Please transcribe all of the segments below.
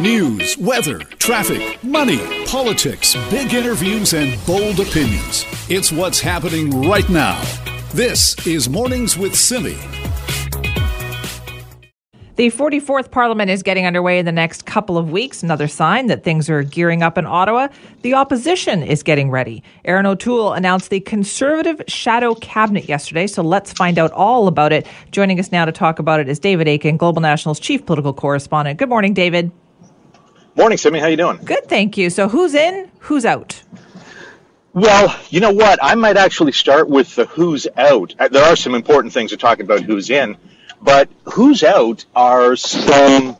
News, weather, traffic, money, politics, big interviews, and bold opinions. It's what's happening right now. This is Mornings with Simi. The 44th Parliament is getting underway in the next couple of weeks. Another sign that things are gearing up in Ottawa. The opposition is getting ready. Erin O'Toole announced the Conservative Shadow Cabinet yesterday, so let's find out all about it. Joining us now to talk about it is David Akin, Global National's chief political correspondent. Good morning, David. Morning, Simi. How you doing? Good, thank you. So who's in, who's out? Well, you know what? I might actually start with the who's out. Uh, there are some important things to talk about who's in. But who's out are some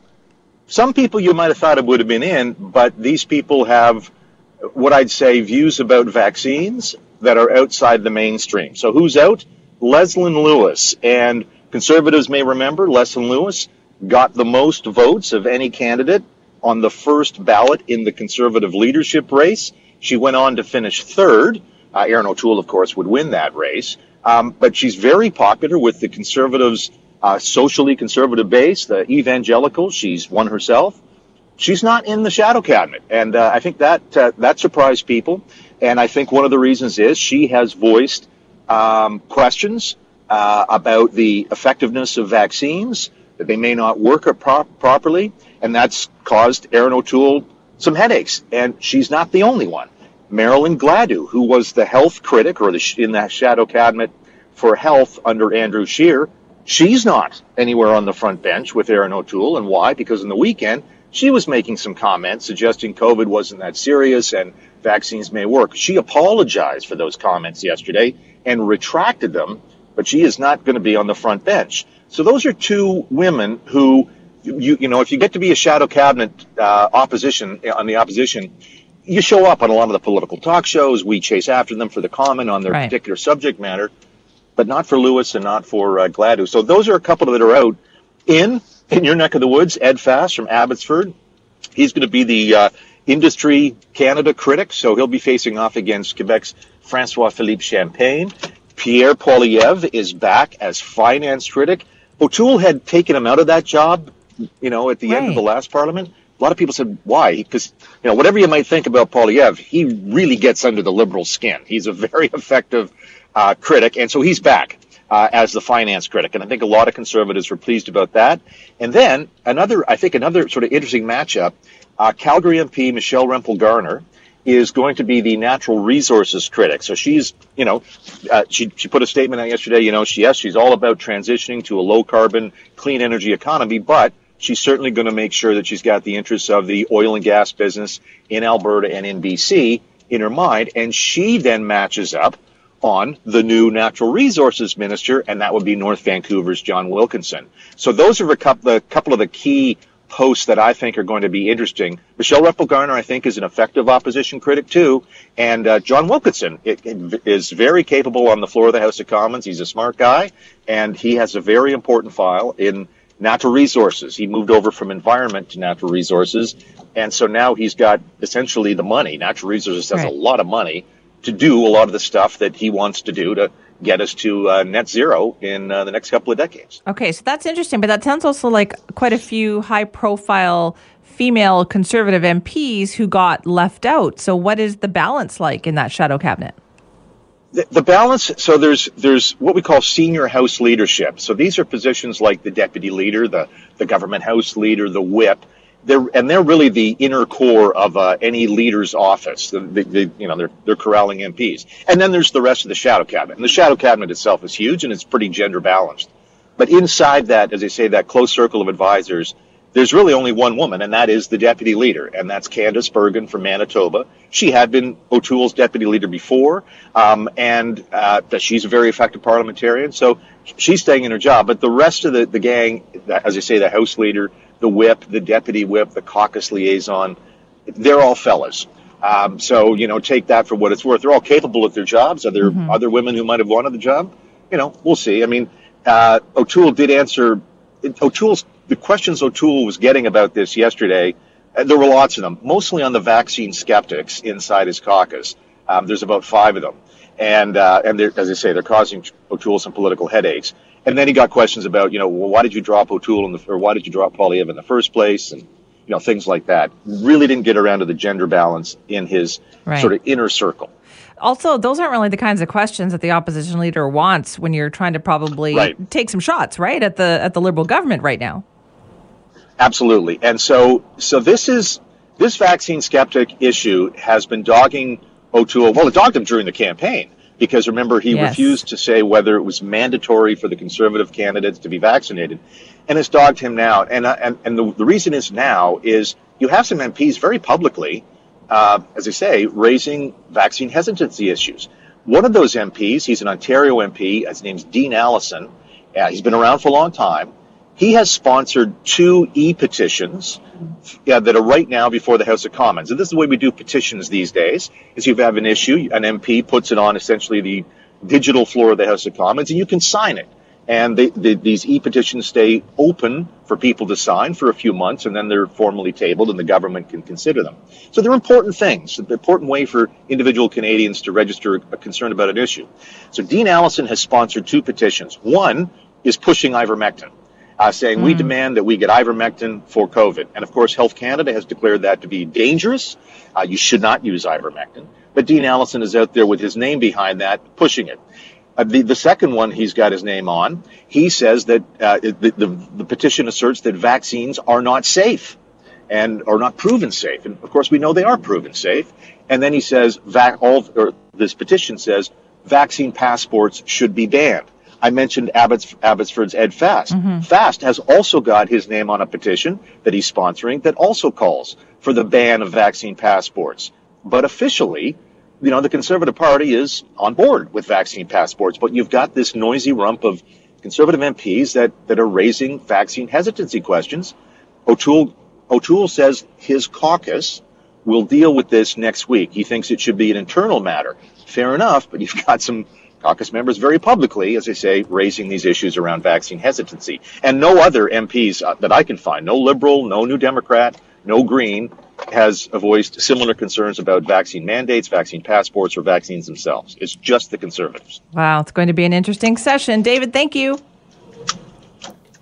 some people you might have thought it would have been in, but these people have what I'd say views about vaccines that are outside the mainstream. So who's out? Leslyn Lewis. And conservatives may remember Leslyn Lewis got the most votes of any candidate on the first ballot in the conservative leadership race. She went on to finish third. Uh, Erin O'Toole, of course, would win that race. Um, but she's very popular with the conservatives uh, socially conservative base, the evangelicals. She's one herself. She's not in the shadow cabinet, and uh, I think that uh, that surprised people. And I think one of the reasons is she has voiced um, questions uh, about the effectiveness of vaccines that they may not work pro- properly, and that's caused Erin O'Toole some headaches. And she's not the only one. Marilyn Gladu, who was the health critic or the, in the shadow cabinet for health under Andrew Scheer, She's not anywhere on the front bench with Erin O'Toole. And why? Because in the weekend, she was making some comments suggesting COVID wasn't that serious and vaccines may work. She apologized for those comments yesterday and retracted them, but she is not going to be on the front bench. So those are two women who, you, you know, if you get to be a shadow cabinet uh, opposition on the opposition, you show up on a lot of the political talk shows. We chase after them for the comment on their right. particular subject matter but not for Lewis and not for uh, Gladu. So those are a couple that are out. In in your neck of the woods, Ed Fast from Abbotsford. He's going to be the uh, industry Canada critic, so he'll be facing off against Quebec's Francois Philippe Champagne. Pierre Poilievre is back as finance critic. O'Toole had taken him out of that job, you know, at the right. end of the last parliament. A lot of people said, why? Because, you know, whatever you might think about Poilievre, he really gets under the liberal skin. He's a very effective uh, critic, and so he's back uh, as the finance critic, and I think a lot of conservatives were pleased about that. And then another, I think another sort of interesting matchup: uh, Calgary MP Michelle Rempel Garner is going to be the natural resources critic. So she's, you know, uh, she she put a statement out yesterday. You know, she yes, she's all about transitioning to a low carbon, clean energy economy, but she's certainly going to make sure that she's got the interests of the oil and gas business in Alberta and in BC in her mind. And she then matches up on the new natural resources minister, and that would be North Vancouver's John Wilkinson. So those are a couple, couple of the key posts that I think are going to be interesting. Michelle Rempel Garner, I think, is an effective opposition critic too, and uh, John Wilkinson it, it is very capable on the floor of the House of Commons. He's a smart guy, and he has a very important file in natural resources. He moved over from environment to natural resources, and so now he's got essentially the money. Natural resources has right. a lot of money to do a lot of the stuff that he wants to do to get us to uh, net zero in uh, the next couple of decades. Okay, so that's interesting, but that sounds also like quite a few high profile female conservative MPs who got left out. So, what is the balance like in that shadow cabinet? The, the balance, so there's there's what we call senior House leadership. So these are positions like the deputy leader, the the government House leader, the whip, they're and they're really the inner core of uh, any leader's office. The, the, the, you know, they're they're corralling MPs, and then there's the rest of the shadow cabinet. And the shadow cabinet itself is huge and it's pretty gender balanced. But inside that, as I say, that close circle of advisors, there's really only one woman, and that is the deputy leader, and that's Candice Bergen from Manitoba. She had been O'Toole's deputy leader before, um, and uh, she's a very effective parliamentarian. So she's staying in her job. But the rest of the, the gang, as I say, the House leader, the whip, the deputy whip, the caucus liaison, they're all fellas. Um, so you know, take that for what it's worth. They're all capable at their jobs. Are there mm-hmm. other women who might have wanted the job? You know, we'll see. I mean, uh, O'Toole did answer O'Toole's the questions O'Toole was getting about this yesterday. Uh, there were lots of them, mostly on the vaccine skeptics inside his caucus. Um, there's about five of them, and uh, and as I say, they're causing O'Toole some political headaches. And then he got questions about, you know, well, why did you drop O'Toole in the, or why did you drop Poilievre in the first place, and you know, things like that. Really didn't get around to the gender balance in his right. sort of inner circle. Also, those aren't really the kinds of questions that the opposition leader wants when you're trying to probably right. take some shots, right, at the at the liberal government right now. Absolutely, and so so this is this vaccine skeptic issue has been dogging O'Toole. Well, it dogged him during the campaign because remember he yes. refused to say whether it was mandatory for the conservative candidates to be vaccinated, and it's dogged him now. And uh, and and the, the reason is now is you have some MPs very publicly uh, as I say, raising vaccine hesitancy issues. One of those MPs, he's an Ontario MP, his name's Dean Allison. Uh, he's been around for a long time. He has sponsored two e-petitions uh, that are right now before the House of Commons. And this is the way we do petitions these days, is you have an issue, an MP puts it on essentially the digital floor of the House of Commons, and you can sign it and they, they, these e-petitions stay open for people to sign for a few months, and then they're formally tabled, and the government can consider them. So they're important things, an important way for individual Canadians to register a concern about an issue. So Dean Allison has sponsored two petitions. One is pushing ivermectin. Uh, saying mm. we demand that we get ivermectin for COVID. And of course, Health Canada has declared that to be dangerous. Uh, you should not use ivermectin. But Dean Allison is out there with his name behind that, pushing it. Uh, the, the second one he's got his name on, he says that uh, the, the, the petition asserts that vaccines are not safe and are not proven safe. And of course, we know they are proven safe. And then he says, vac- all, or this petition says, vaccine passports should be banned. I mentioned Abbots, Abbotsford's Ed Fast. Mm-hmm. Fast has also got his name on a petition that he's sponsoring that also calls for the ban of vaccine passports. But officially, you know, the Conservative Party is on board with vaccine passports, but you've got this noisy rump of Conservative MPs that, that are raising vaccine hesitancy questions. O'Toole, O'Toole says his caucus will deal with this next week. He thinks it should be an internal matter. Fair enough, but you've got some caucus members very publicly, as I say, raising these issues around vaccine hesitancy. And no other MPs uh, that I can find, no Liberal, no New Democrat, no Green, has voiced similar concerns about vaccine mandates, vaccine passports, or vaccines themselves. It's just the conservatives. Wow, it's going to be an interesting session. David, thank you.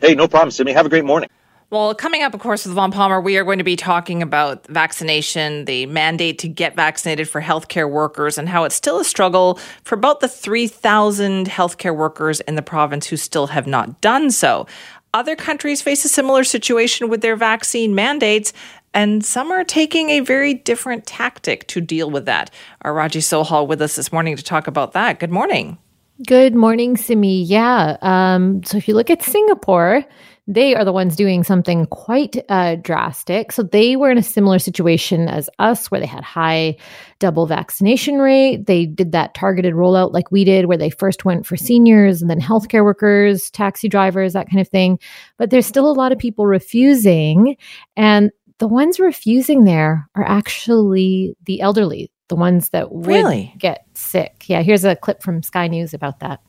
Hey, no problem, Sydney. Have a great morning. Well, coming up, of course, with Vaughn Palmer, we are going to be talking about vaccination, the mandate to get vaccinated for healthcare workers, and how it's still a struggle for about the 3,000 healthcare workers in the province who still have not done so. Other countries face a similar situation with their vaccine mandates, and some are taking a very different tactic to deal with that. Our Raji Sohal with us this morning to talk about that. Good morning. Good morning, Simi. Yeah. Um, so if you look at Singapore, they are the ones doing something quite uh, drastic. So they were in a similar situation as us, where they had high double vaccination rate. They did that targeted rollout like we did, where they first went for seniors and then healthcare workers, taxi drivers, that kind of thing. But there's still a lot of people refusing. And the ones refusing there are actually the elderly, the ones that would really? get sick. Yeah, here's a clip from Sky News about that.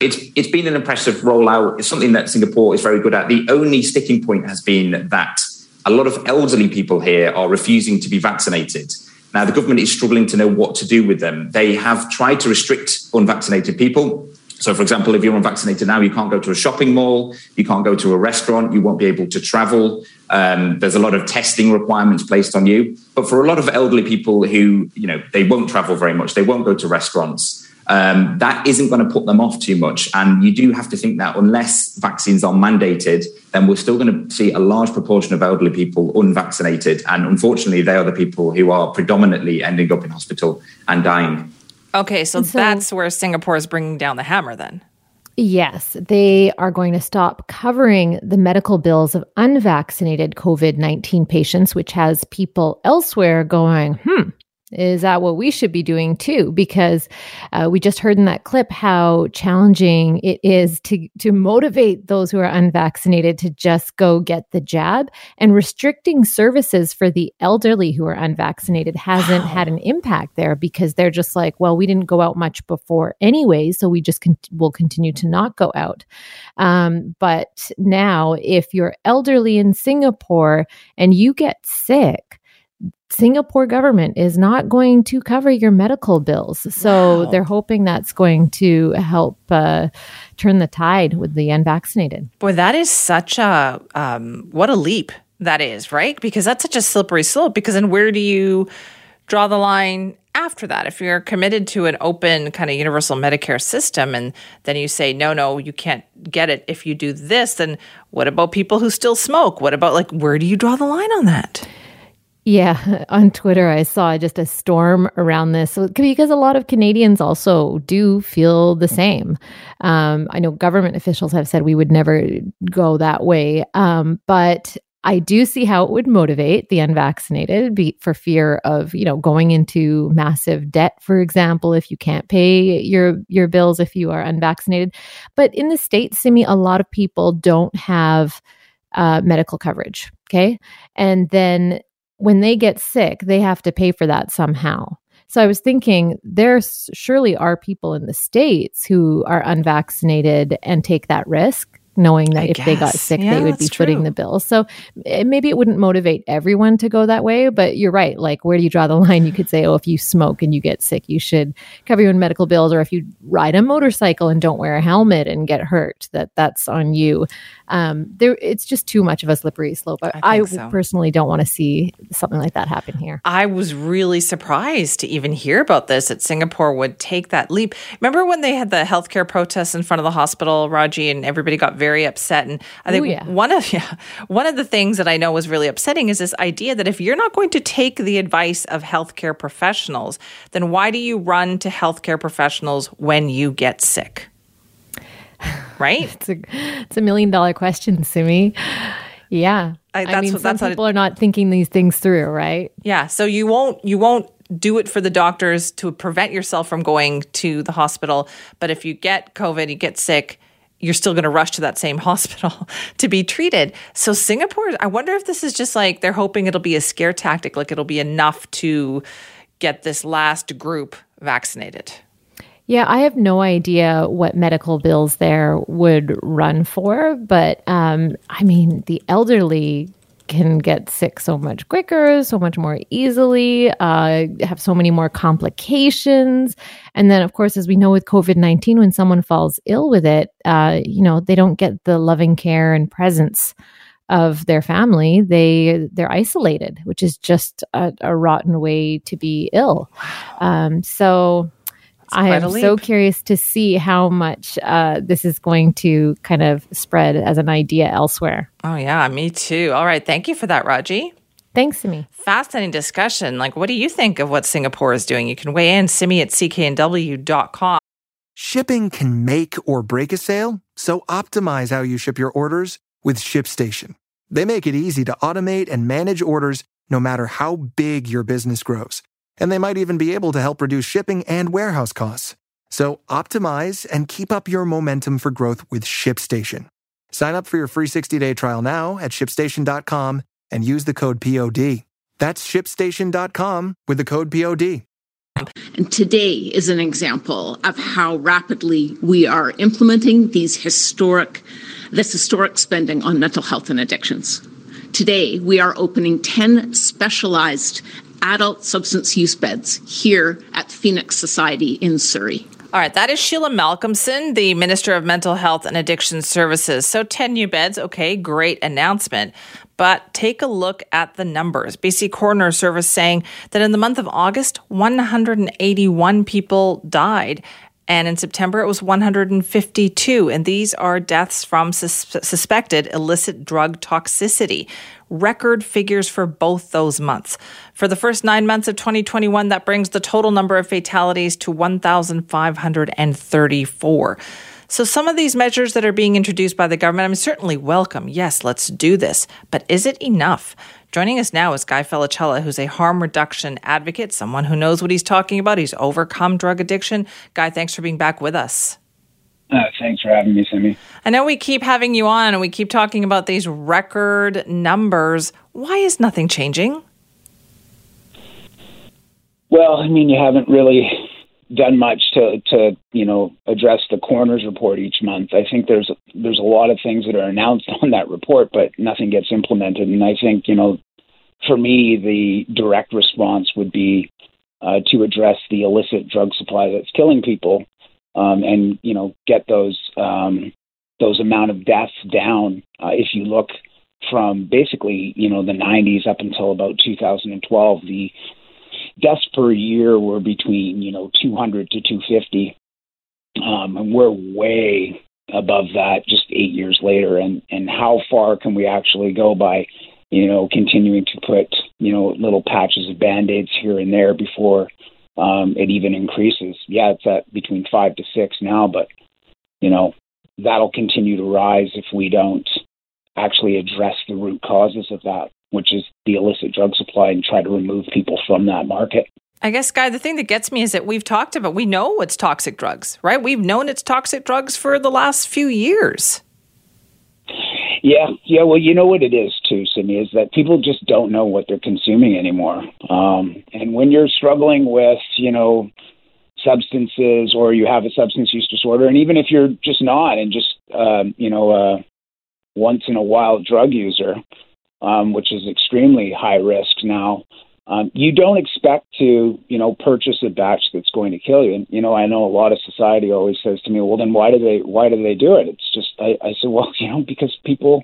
It's it's been an impressive rollout. It's something that Singapore is very good at. The only sticking point has been that a lot of elderly people here are refusing to be vaccinated. Now, the government is struggling to know what to do with them. They have tried to restrict unvaccinated people. So, for example, if you're unvaccinated now, you can't go to a shopping mall, you can't go to a restaurant, you won't be able to travel. Um, there's a lot of testing requirements placed on you. But for a lot of elderly people who, you know, they won't travel very much, they won't go to restaurants. Um, that isn't going to put them off too much. And you do have to think that unless vaccines are mandated, then we're still going to see a large proportion of elderly people unvaccinated. And unfortunately, they are the people who are predominantly ending up in hospital and dying. Okay, so, so that's where Singapore is bringing down the hammer then. Yes, they are going to stop covering the medical bills of unvaccinated COVID 19 patients, which has people elsewhere going, hmm, is that what we should be doing too? Because uh, we just heard in that clip how challenging it is to to motivate those who are unvaccinated to just go get the jab, and restricting services for the elderly who are unvaccinated hasn't wow. had an impact there because they're just like, well, we didn't go out much before anyway, so we just con- will continue to not go out. Um, but now, if you're elderly in Singapore and you get sick Singapore government is not going to cover your medical bills. So wow. they're hoping that's going to help uh, turn the tide with the unvaccinated. Boy, that is such a um, what a leap that is, right? Because that's such a slippery slope. Because then where do you draw the line after that? If you're committed to an open kind of universal Medicare system, and then you say no, no, you can't get it if you do this, then what about people who still smoke? What about like where do you draw the line on that? Yeah, on Twitter, I saw just a storm around this because a lot of Canadians also do feel the same. Um, I know government officials have said we would never go that way, um, but I do see how it would motivate the unvaccinated be, for fear of, you know, going into massive debt, for example, if you can't pay your your bills if you are unvaccinated. But in the states, Simi, a lot of people don't have uh, medical coverage. Okay, and then when they get sick, they have to pay for that somehow. So I was thinking there surely are people in the States who are unvaccinated and take that risk knowing that I if guess. they got sick, yeah, they would be footing true. the bill. So eh, maybe it wouldn't motivate everyone to go that way, but you're right. Like, where do you draw the line? You could say, oh, if you smoke and you get sick, you should cover your own medical bills, or if you ride a motorcycle and don't wear a helmet and get hurt, that that's on you. Um, there, it's just too much of a slippery slope. I, I so. personally don't want to see something like that happen here. I was really surprised to even hear about this that Singapore would take that leap. Remember when they had the healthcare protests in front of the hospital, Raji, and everybody got very upset. And I think Ooh, yeah. one of yeah, one of the things that I know was really upsetting is this idea that if you're not going to take the advice of healthcare professionals, then why do you run to healthcare professionals when you get sick? Right? it's a it's a million dollar question, Simi. Yeah. I, I mean, what, some people it, are not thinking these things through, right? Yeah. So you won't you won't do it for the doctors to prevent yourself from going to the hospital. But if you get COVID, you get sick, you're still going to rush to that same hospital to be treated. So Singapore, I wonder if this is just like they're hoping it'll be a scare tactic, like it'll be enough to get this last group vaccinated. Yeah, I have no idea what medical bills there would run for, but um, I mean, the elderly can get sick so much quicker, so much more easily, uh, have so many more complications. And then, of course, as we know with COVID 19, when someone falls ill with it, uh, you know, they don't get the loving care and presence of their family. They they're isolated which is just a, a rotten way to be ill. Um, so I am so curious to see how much uh, this is going to kind of spread as an idea elsewhere. Oh, yeah, me too. All right. Thank you for that, Raji. Thanks, Simi. Fascinating discussion. Like, what do you think of what Singapore is doing? You can weigh in, Simi at cknw.com. Shipping can make or break a sale, so optimize how you ship your orders with ShipStation. They make it easy to automate and manage orders no matter how big your business grows and they might even be able to help reduce shipping and warehouse costs. So optimize and keep up your momentum for growth with ShipStation. Sign up for your free 60-day trial now at shipstation.com and use the code POD. That's shipstation.com with the code POD. And today is an example of how rapidly we are implementing these historic this historic spending on mental health and addictions. Today, we are opening 10 specialized adult substance use beds here at Phoenix Society in Surrey. All right, that is Sheila Malcolmson, the Minister of Mental Health and Addiction Services. So 10 new beds, okay, great announcement. But take a look at the numbers. BC Coroner Service saying that in the month of August, 181 people died. And in September, it was 152. And these are deaths from sus- suspected illicit drug toxicity record figures for both those months. For the first nine months of 2021, that brings the total number of fatalities to 1,534. So, some of these measures that are being introduced by the government, I'm certainly welcome. Yes, let's do this. But is it enough? Joining us now is Guy Felicella, who's a harm reduction advocate, someone who knows what he's talking about. He's overcome drug addiction. Guy, thanks for being back with us. Uh, thanks for having me, Simi. I know we keep having you on and we keep talking about these record numbers. Why is nothing changing? Well, I mean, you haven't really done much to to you know address the coroner's report each month. I think there's there's a lot of things that are announced on that report, but nothing gets implemented. And I think you know, for me, the direct response would be uh, to address the illicit drug supply that's killing people um, and you know get those um, those amount of deaths down. Uh, if you look from basically you know the 90s up until about 2012, the deaths per year were between you know 200 to 250, um, and we're way above that just eight years later. And and how far can we actually go by you know continuing to put you know little patches of band-aids here and there before um, it even increases. Yeah, it's at between five to six now, but you know that'll continue to rise if we don't actually address the root causes of that, which is the illicit drug supply, and try to remove people from that market. I guess, Guy, the thing that gets me is that we've talked about, we know it's toxic drugs, right? We've known it's toxic drugs for the last few years. Yeah, yeah. Well, you know what it is too, Simi, is that people just don't know what they're consuming anymore. Um, and when you're struggling with, you know, substances or you have a substance use disorder, and even if you're just not and just, um, you know, uh, once in a while drug user, um, which is extremely high risk now, um, you don't expect to, you know, purchase a batch that's going to kill you. And you know, I know a lot of society always says to me, "Well, then why do they why do they do it?" It's just I, I said, "Well, you know, because people,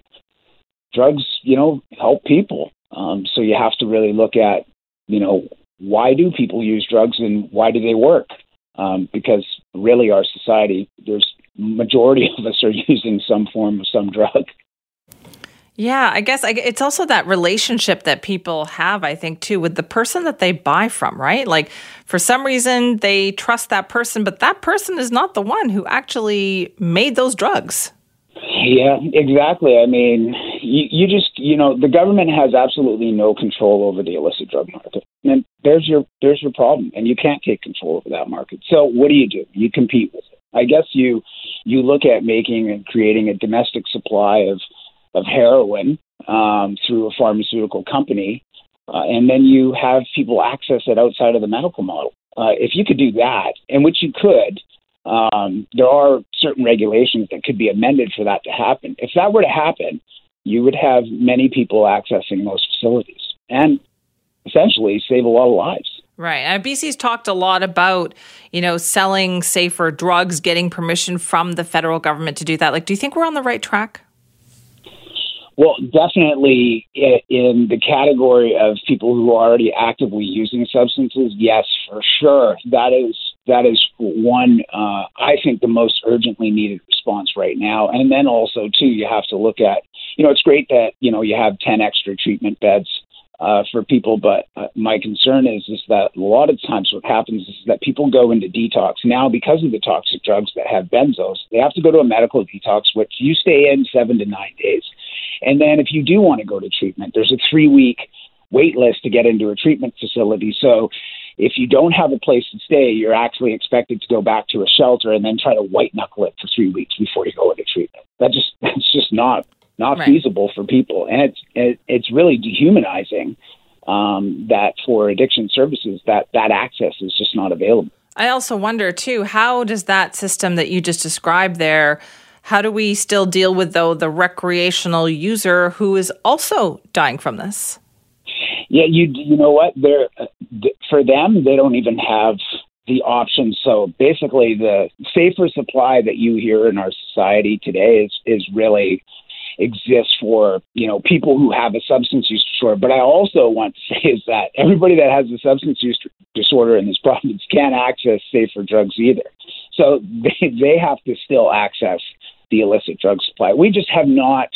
drugs, you know, help people. Um, so you have to really look at, you know, why do people use drugs and why do they work? Um, because really, our society, there's majority of us are using some form of some drug." Yeah, I guess it's also that relationship that people have, I think, too, with the person that they buy from, right? Like, for some reason, they trust that person, but that person is not the one who actually made those drugs. Yeah, exactly. I mean, you, you just, you know, the government has absolutely no control over the illicit drug market. And there's your there's your problem. And you can't take control over that market. So what do you do? You compete with it. I guess you you look at making and creating a domestic supply of of heroin um, through a pharmaceutical company, uh, and then you have people access it outside of the medical model. Uh, if you could do that, and which you could, um, there are certain regulations that could be amended for that to happen. If that were to happen, you would have many people accessing those facilities and essentially save a lot of lives. Right. And BC's talked a lot about, you know, selling safer drugs, getting permission from the federal government to do that. Like, do you think we're on the right track? Well, definitely in the category of people who are already actively using substances, yes, for sure. That is that is one uh, I think the most urgently needed response right now. And then also too, you have to look at you know it's great that you know you have ten extra treatment beds uh, for people. But uh, my concern is is that a lot of times what happens is that people go into detox now because of the toxic drugs that have benzos. They have to go to a medical detox, which you stay in seven to nine days. And then if you do want to go to treatment, there's a three week wait list to get into a treatment facility. So if you don't have a place to stay, you're actually expected to go back to a shelter and then try to white knuckle it for three weeks before you go into treatment. That just that's just not not right. feasible for people, and it's it, it's really dehumanizing um, that for addiction services that that access is just not available. I also wonder too, how does that system that you just described there? How do we still deal with though the recreational user who is also dying from this? Yeah, you you know what? They're for them they don't even have the option. So basically, the safer supply that you hear in our society today is is really exists for you know people who have a substance use disorder. But I also want to say is that everybody that has a substance use disorder in this province can't access safer drugs either. So they they have to still access the illicit drug supply. We just have not.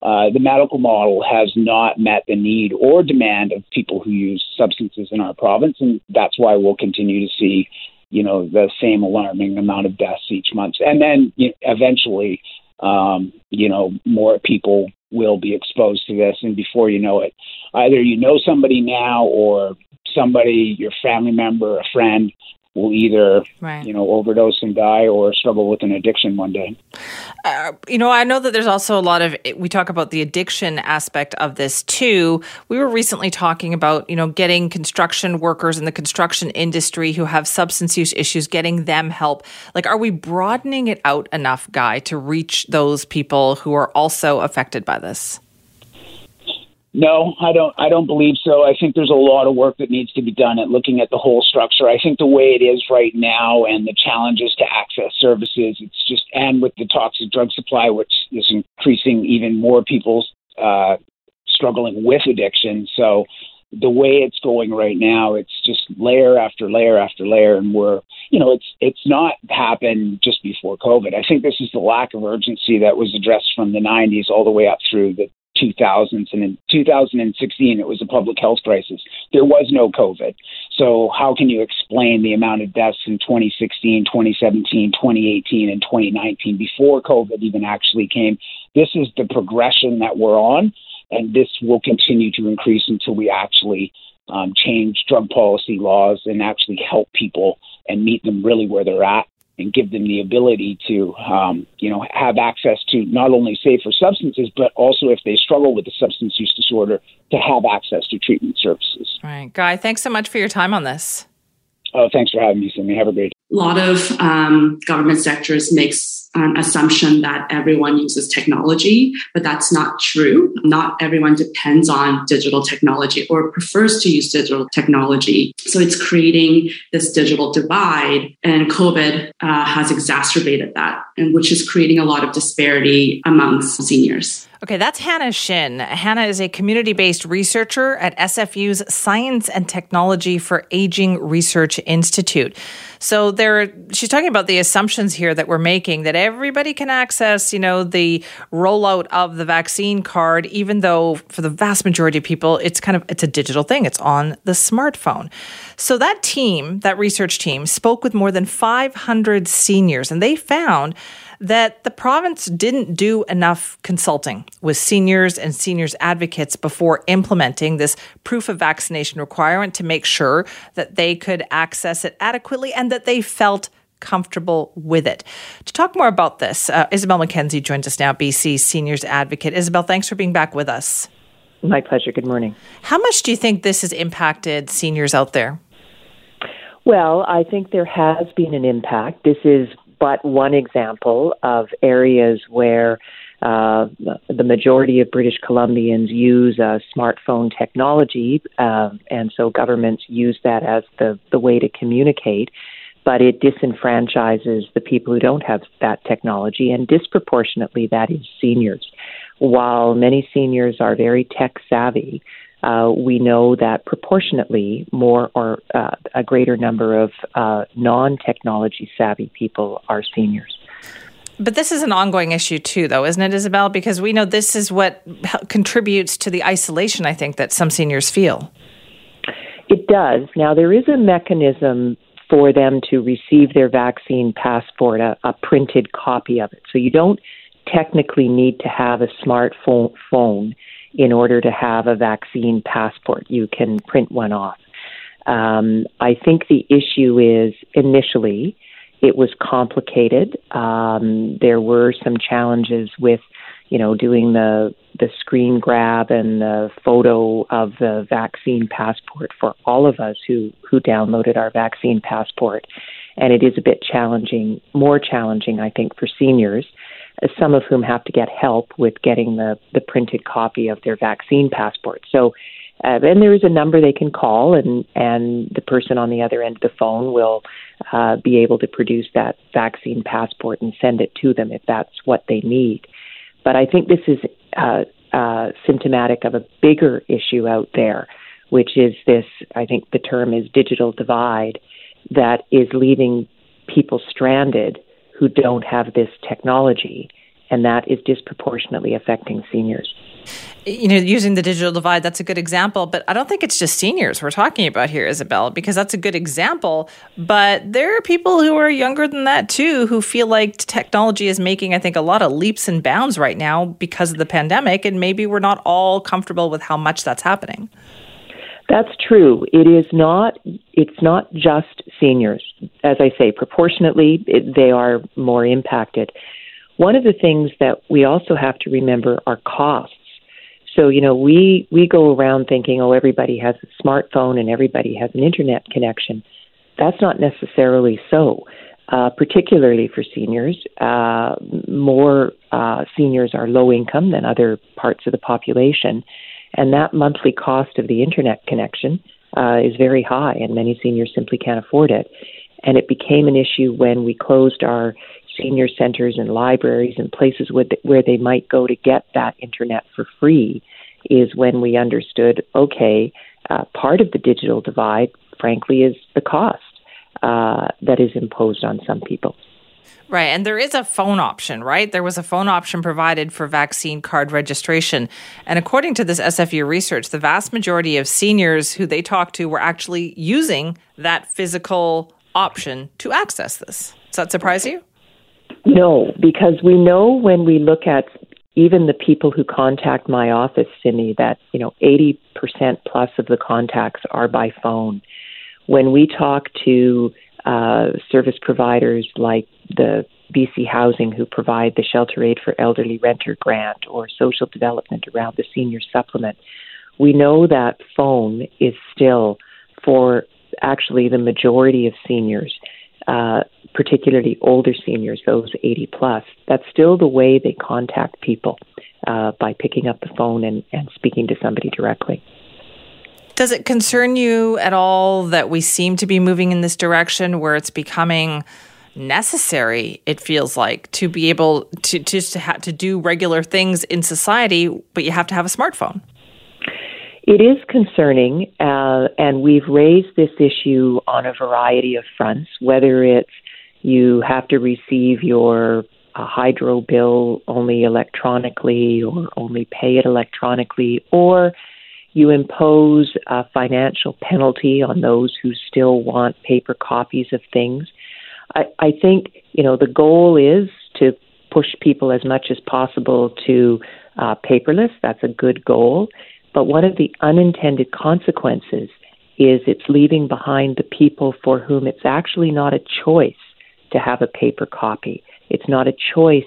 Uh, the medical model has not met the need or demand of people who use substances in our province, and that's why we'll continue to see you know, the same alarming amount of deaths each month. And then you know, eventually, um, you know, more people will be exposed to this. And before you know it, either you know somebody now or somebody, your family member, a friend, will either right. you know overdose and die or struggle with an addiction one day. Uh, you know, I know that there's also a lot of we talk about the addiction aspect of this too. We were recently talking about you know getting construction workers in the construction industry who have substance use issues, getting them help. Like, are we broadening it out enough, Guy, to reach those people who are also affected by this? No, I don't. I don't believe so. I think there's a lot of work that needs to be done at looking at the whole structure. I think the way it is right now and the challenges to access services, it's just and with the toxic drug supply, which is increasing even more people uh, struggling with addiction. So the way it's going right now, it's just layer after layer after layer, and we're you know it's it's not happened just before COVID. I think this is the lack of urgency that was addressed from the 90s all the way up through the 2000s. And in 2016, it was a public health crisis. There was no COVID. So, how can you explain the amount of deaths in 2016, 2017, 2018, and 2019 before COVID even actually came? This is the progression that we're on, and this will continue to increase until we actually um, change drug policy laws and actually help people and meet them really where they're at and give them the ability to, um, you know, have access to not only safer substances, but also if they struggle with a substance use disorder, to have access to treatment services. Right, Guy. Thanks so much for your time on this. Oh, thanks for having me, Simi. Have a great day. A lot of um, government sectors makes an assumption that everyone uses technology, but that's not true. Not everyone depends on digital technology or prefers to use digital technology. So it's creating this digital divide, and COVID uh, has exacerbated that, and which is creating a lot of disparity amongst seniors. Okay, that's Hannah Shin. Hannah is a community based researcher at SFU's Science and Technology for Aging Research Institute. So there, she's talking about the assumptions here that we're making that everybody can access, you know, the rollout of the vaccine card, even though for the vast majority of people, it's kind of it's a digital thing. It's on the smartphone. So that team, that research team, spoke with more than 500 seniors, and they found that the province didn't do enough consulting with seniors and seniors advocates before implementing this proof of vaccination requirement to make sure that they could access it adequately and that they felt comfortable with it. To talk more about this, uh, Isobel Mackenzie joins us now, BC Seniors Advocate. Isobel, thanks for being back with us. My pleasure. Good morning. How much do you think this has impacted seniors out there? Well, I think there has been an impact. This is but one example of areas where uh, the majority of British Columbians use uh, smartphone technology, uh, and so governments use that as the, the way to communicate. But it disenfranchises the people who don't have that technology, and disproportionately, that is seniors. While many seniors are very tech savvy, uh, we know that proportionately more or uh, a greater number of uh, non technology savvy people are seniors. But this is an ongoing issue too, though, isn't it, Isobel? Because we know this is what contributes to the isolation, I think, that some seniors feel. It does. Now, there is a mechanism for them to receive their vaccine passport, a, a printed copy of it. So you don't technically need to have a smartphone phone in order to have a vaccine passport. You can print one off. Um, I think the issue is initially it was complicated. Um, there were some challenges with, you know, doing the the screen grab and the photo of the vaccine passport for all of us who who downloaded our vaccine passport, and it is a bit challenging, more challenging, I think, for seniors some of whom have to get help with getting the, the printed copy of their vaccine passport. So, uh, and there is a number they can call, and, and the person on the other end of the phone will uh, be able to produce that vaccine passport and send it to them if that's what they need. But I think this is uh, uh, symptomatic of a bigger issue out there, which is this I think the term is digital divide that is leaving people stranded who don't have this technology and that is disproportionately affecting seniors you know, using the digital divide, that's a good example. But I don't think it's just seniors we're talking about here, Isobel, because that's a good example. But there are people who are younger than that too, who feel like technology is making, I think, a lot of leaps and bounds right now because of the pandemic. And maybe we're not all comfortable with how much that's happening. That's true. It is not. It's not just seniors. As I say, proportionately, it, they are more impacted. One of the things that we also have to remember are costs. So, you know, we, we go around thinking, oh, everybody has a smartphone and everybody has an internet connection. That's not necessarily so, uh, particularly for seniors. Uh, more uh, seniors are low income than other parts of the population, and that monthly cost of the internet connection uh, is very high, and many seniors simply can't afford it. And it became an issue when we closed our senior centers and libraries and places where, they might go to get that internet for free is when we understood okay, uh, part of the digital divide, frankly, is the cost uh, that is imposed on some people. Right. And there is a phone option, right? There was a phone option provided for vaccine card registration. And according to this SFU research, the vast majority of seniors who they talked to were actually using that physical option to access this. Does that surprise you? No, because we know when we look at even the people who contact my office, Simi, that you know, 80% plus of the contacts are by phone. When we talk to uh, service providers like the BC Housing, who provide the Shelter Aid for Elderly Renter grant or social development around the senior supplement, we know that phone is still for actually the majority of seniors uh, particularly older seniors, those 80 plus, that's still the way they contact people uh, by picking up the phone and, and speaking to somebody directly. Does it concern you at all that we seem to be moving in this direction where it's becoming necessary it feels like to be able to just to, ha- to do regular things in society but you have to have a smartphone it is concerning, uh, and we've raised this issue on a variety of fronts, whether it's you have to receive your uh, hydro bill only electronically or only pay it electronically, or you impose a financial penalty on those who still want paper copies of things. I, I think, you know, the goal is to push people as much as possible to uh, paperless. That's a good goal. But one of the unintended consequences is it's leaving behind the people for whom it's actually not a choice to have a paper copy. It's not a choice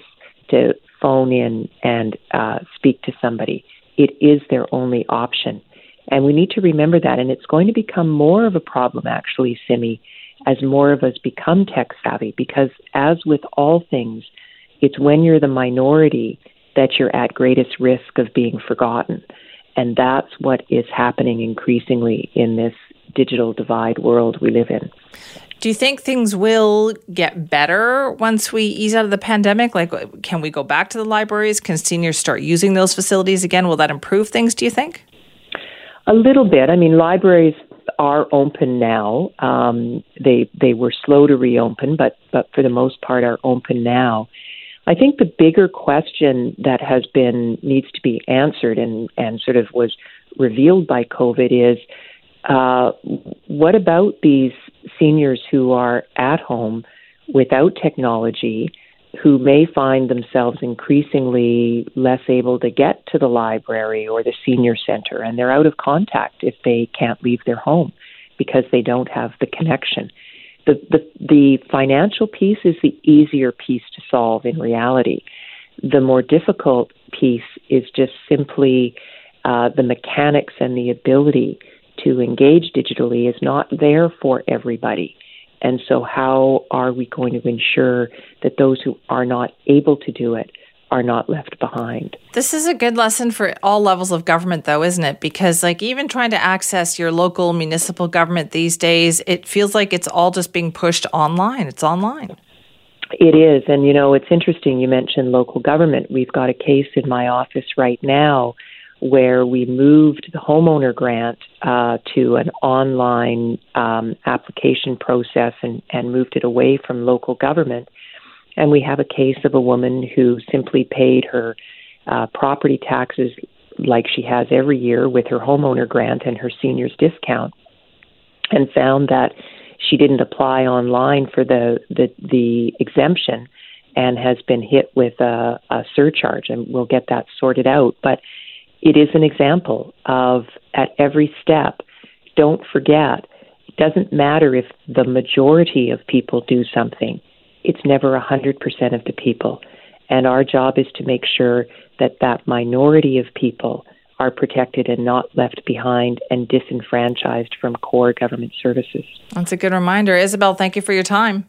to phone in and uh, speak to somebody. It is their only option. And we need to remember that. And it's going to become more of a problem, actually, Simi, as more of us become tech savvy, because as with all things, it's when you're the minority that you're at greatest risk of being forgotten. And that's what is happening increasingly in this digital divide world we live in. Do you think things will get better once we ease out of the pandemic? Like, can we go back to the libraries? Can seniors start using those facilities again? Will that improve things, do you think? A little bit. I mean, libraries are open now. Um, they they were slow to reopen, but but for the most part are open now. I think the bigger question that has been needs to be answered and and sort of was revealed by COVID is uh, what about these seniors who are at home without technology, who may find themselves increasingly less able to get to the library or the senior center, and they're out of contact if they can't leave their home because they don't have the connection the, the, the financial piece is the easier piece to solve in reality. The more difficult piece is just simply uh, the mechanics and the ability to engage digitally is not there for everybody. And so, how are we going to ensure that those who are not able to do it are not left behind. This is a good lesson for all levels of government, though, isn't it? Because, like, even trying to access your local municipal government these days, it feels like it's all just being pushed online. It's online. It is. And, you know, it's interesting. You mentioned local government. We've got a case in my office right now where we moved the homeowner grant uh, to an online um, application process and, and moved it away from local government And we have a case of a woman who simply paid her uh, property taxes like she has every year with her homeowner grant and her seniors discount, and found that she didn't apply online for the the, the exemption and has been hit with a, a surcharge, and we'll get that sorted out. But it is an example of at every step, don't forget, it doesn't matter if the majority of people do something, it's never 100% of the people. And our job is to make sure that that minority of people are protected and not left behind and disenfranchised from core government services. That's a good reminder. Isobel, thank you for your time.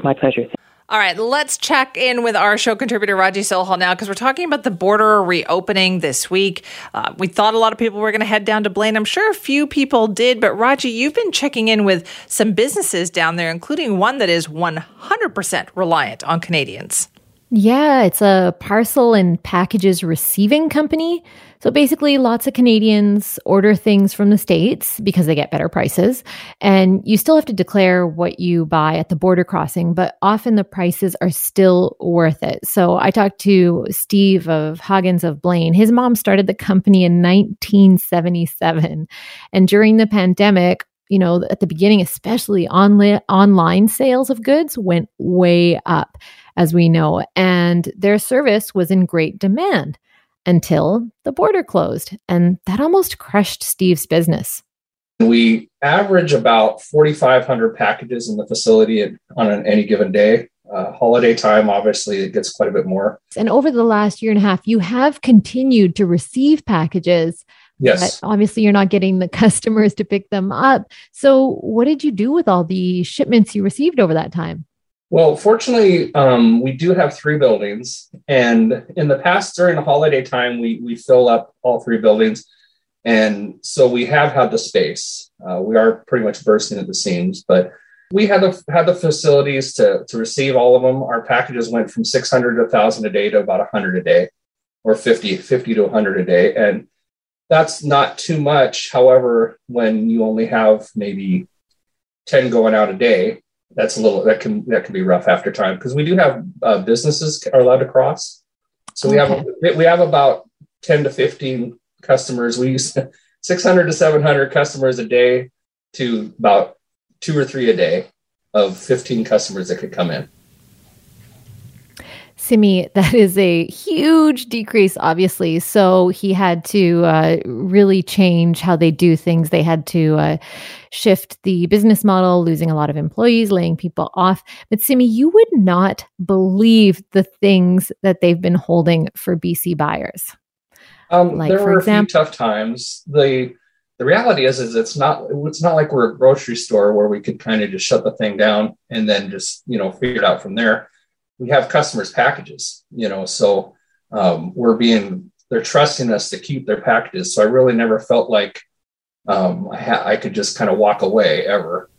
My pleasure. All right, let's check in with our show contributor, Raji Sohal, now, because we're talking about the border reopening this week. Uh, we thought a lot of people were going to head down to Blaine. I'm sure a few people did, but Raji, you've been checking in with some businesses down there, including one that is 100% reliant on Canadians. Yeah, it's a parcel and packages receiving company. So basically, lots of Canadians order things from the States because they get better prices. And you still have to declare what you buy at the border crossing, but often the prices are still worth it. So I talked to Steve of Hagens of Blaine. His mom started the company in 1977. And during the pandemic, you know, at the beginning, especially onli- online sales of goods went way up, as we know, and their service was in great demand until the border closed. And that almost crushed Steve's business. We average about 4,500 packages in the facility on an, any given day. Uh, holiday time, obviously, it gets quite a bit more. And over the last year and a half, you have continued to receive packages. Yes. obviously, you're not getting the customers to pick them up. So, what did you do with all the shipments you received over that time? Well, fortunately, um, we do have three buildings, and in the past during the holiday time, we we fill up all three buildings, and so we have had the space. Uh, we are pretty much bursting at the seams, but we had the had the facilities to to receive all of them. Our packages went from 600 to 1,000 a day to about 100 a day, or 50 50 to 100 a day, and that's not too much. However, when you only have maybe 10 going out a day that's a little that can that can be rough after time because we do have uh, businesses are allowed to cross. So we okay. have we have about ten to fifteen customers. We use six hundred to seven hundred customers a day to about two or three a day of fifteen customers that could come in. Simi, that is a huge decrease, obviously. So he had to uh, really change how they do things. They had to uh, shift the business model, losing a lot of employees, laying people off. But Simi, you would not believe the things that they've been holding for BC buyers. Um, like, there were example, a few tough times. The the reality is, is it's not it's not like we're a grocery store where we could kind of just shut the thing down and then just you know figure it out from there we have customers packages you know so um, we're being they're trusting us to keep their packages. So i really never felt like um, I, ha- I could just kind of walk away ever.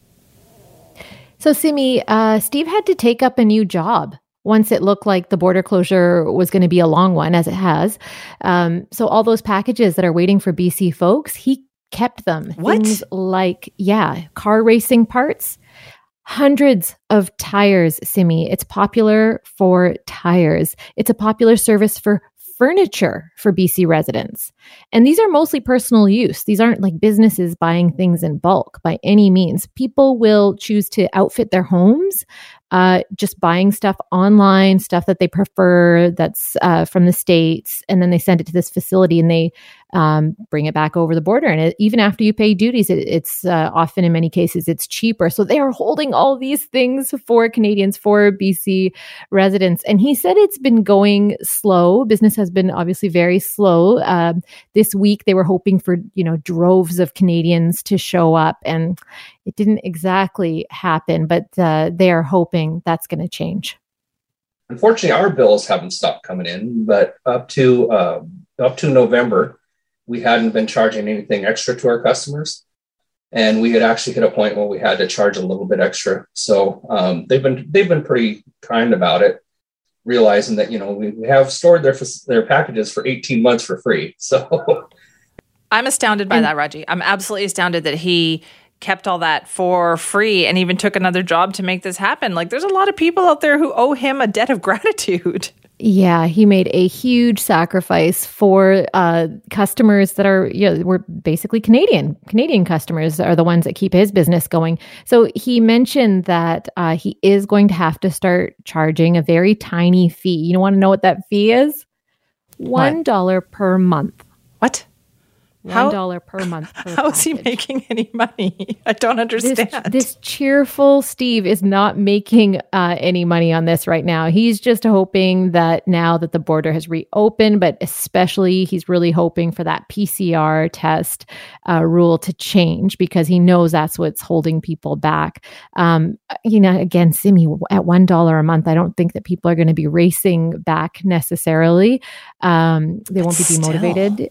So simi uh, steve had to take up a new job once it looked like the border closure was going to be a long one as it has. Um, so all those packages that are waiting for bc folks he kept them. What? things like yeah car racing parts hundreds of tires, Simi. It's popular for tires. It's a popular service for furniture for BC residents. And these are mostly personal use. These aren't like businesses buying things in bulk by any means. People will choose to outfit their homes uh, just buying stuff online, stuff that they prefer that's uh, from the States, and then they send it to this facility and they um, bring it back over the border. And it, even after you pay duties, it, it's uh, often in many cases it's cheaper. So they are holding all these things for Canadians, for BC residents. And he said it's been going slow. Business has been obviously very slow. Um, this week they were hoping for you know droves of Canadians to show up, and it didn't exactly happen. But uh, they are hoping that's going to change. Unfortunately, our bills haven't stopped coming in, but up to uh, up to November, we hadn't been charging anything extra to our customers and we had actually hit a point where we had to charge a little bit extra so um, they've been they've been pretty kind about it realizing that you know we, we have stored their their packages for 18 months for free so i'm astounded by and, that raji i'm absolutely astounded that he kept all that for free and even took another job to make this happen. Like there's a lot of people out there who owe him a debt of gratitude. Yeah, he made a huge sacrifice for uh, customers that are, you know, were basically Canadian. Canadian customers are the ones that keep his business going. So he mentioned that uh, he is going to have to start charging a very tiny fee. You want to know what that fee is? One dollar per month. What? One dollar per month. Per how is he making any money? I don't understand. This, this cheerful Steve is not making uh, any money on this right now. He's just hoping that now that the border has reopened, but especially he's really hoping for that PCR test uh, rule to change because he knows that's what's holding people back. Um, you know, again, Simi, at one dollar a month, I don't think that people are going to be racing back necessarily. Um, they but won't be demotivated. Still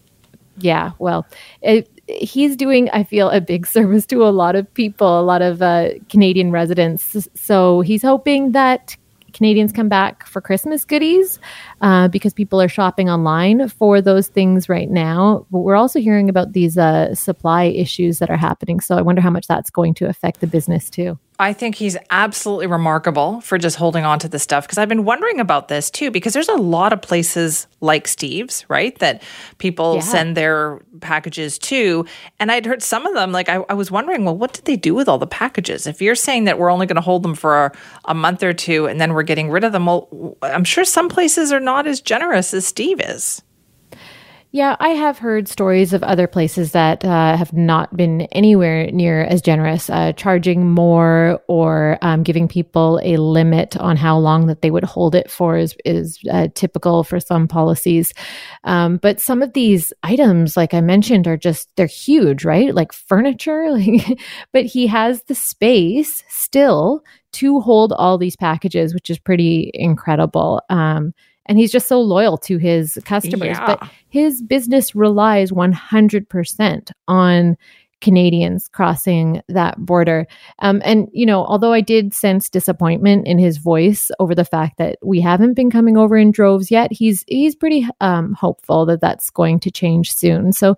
yeah, well, it, he's doing, I feel, a big service to a lot of people, a lot of uh, Canadian residents. So he's hoping that Canadians come back for Christmas goodies uh, because people are shopping online for those things right now. But we're also hearing about these uh, supply issues that are happening. So I wonder how much that's going to affect the business too. I think he's absolutely remarkable for just holding on to this stuff because I've been wondering about this too because there's a lot of places like Steve's, right, that people yeah. send their packages to. And I'd heard some of them, like, I, I, was wondering, well, what did they do with all the packages? If you're saying that we're only going to hold them for a, a month or two and then we're getting rid of them, well, I'm sure some places are not as generous as Steve is. Yeah, I have heard stories of other places that uh, have not been anywhere near as generous, uh, charging more or um, giving people a limit on how long that they would hold it for is, is uh, typical for some policies. Um, but some of these items, like I mentioned, are just, they're huge, right? Like furniture. Like, but he has the space still to hold all these packages, which is pretty incredible. Um, and he's just so loyal to his customers. Yeah. But his business relies 100% on Canadians crossing that border. Um, and, you know, although I did sense disappointment in his voice over the fact that we haven't been coming over in droves yet, he's he's pretty um, hopeful that that's going to change soon. So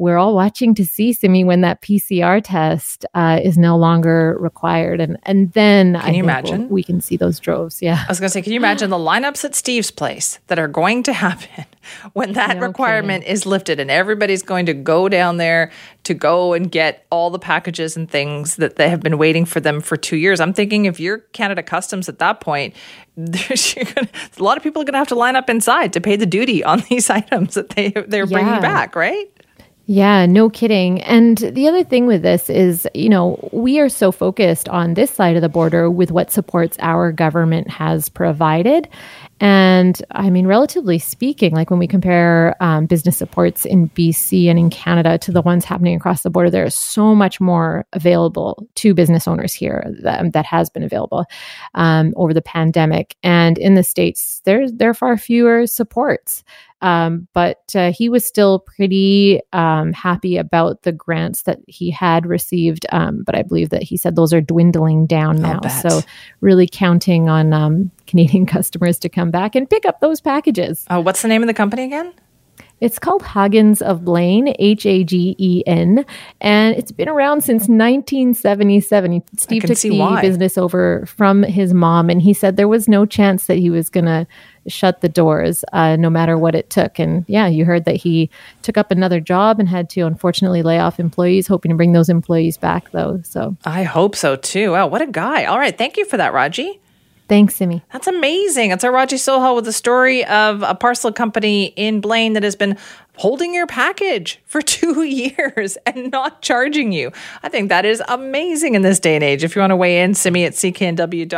we're all watching to see Simi when that PCR test uh, is no longer required, and and then can I you imagine we'll, we can see those droves? Yeah, I was going to say, can you imagine the lineups at Steve's place that are going to happen when that no requirement kidding. is lifted, and everybody's going to go down there to go and get all the packages and things that they have been waiting for them for two years? I'm thinking if you're Canada Customs at that point, a lot of people are going to have to line up inside to pay the duty on these items that they they're yeah. bringing back, right? Yeah, no kidding. And the other thing with this is, you know, we are so focused on this side of the border with what supports our government has provided. And I mean, relatively speaking, like when we compare um, business supports in BC and in Canada to the ones happening across the border, there is so much more available to business owners here that, that has been available um, over the pandemic. And in the States, there, there are far fewer supports. Um, but uh, he was still pretty um, happy about the grants that he had received. Um, but I believe that he said those are dwindling down now. So, really counting on um, Canadian customers to come back and pick up those packages. Oh, what's the name of the company again? It's called Hagens of Blaine, H A G E N, and it's been around since 1977. Steve took the why. business over from his mom, and he said there was no chance that he was going to shut the doors, uh, no matter what it took. And yeah, you heard that he took up another job and had to unfortunately lay off employees, hoping to bring those employees back, though. So I hope so too. Wow, what a guy! All right, thank you for that, Raji. Thanks, Simi. That's amazing. It's our Raji Sohal with the story of a parcel company in Blaine that has been holding your package for two years and not charging you. I think that is amazing in this day and age. If you want to weigh in, Simi at cknw.com.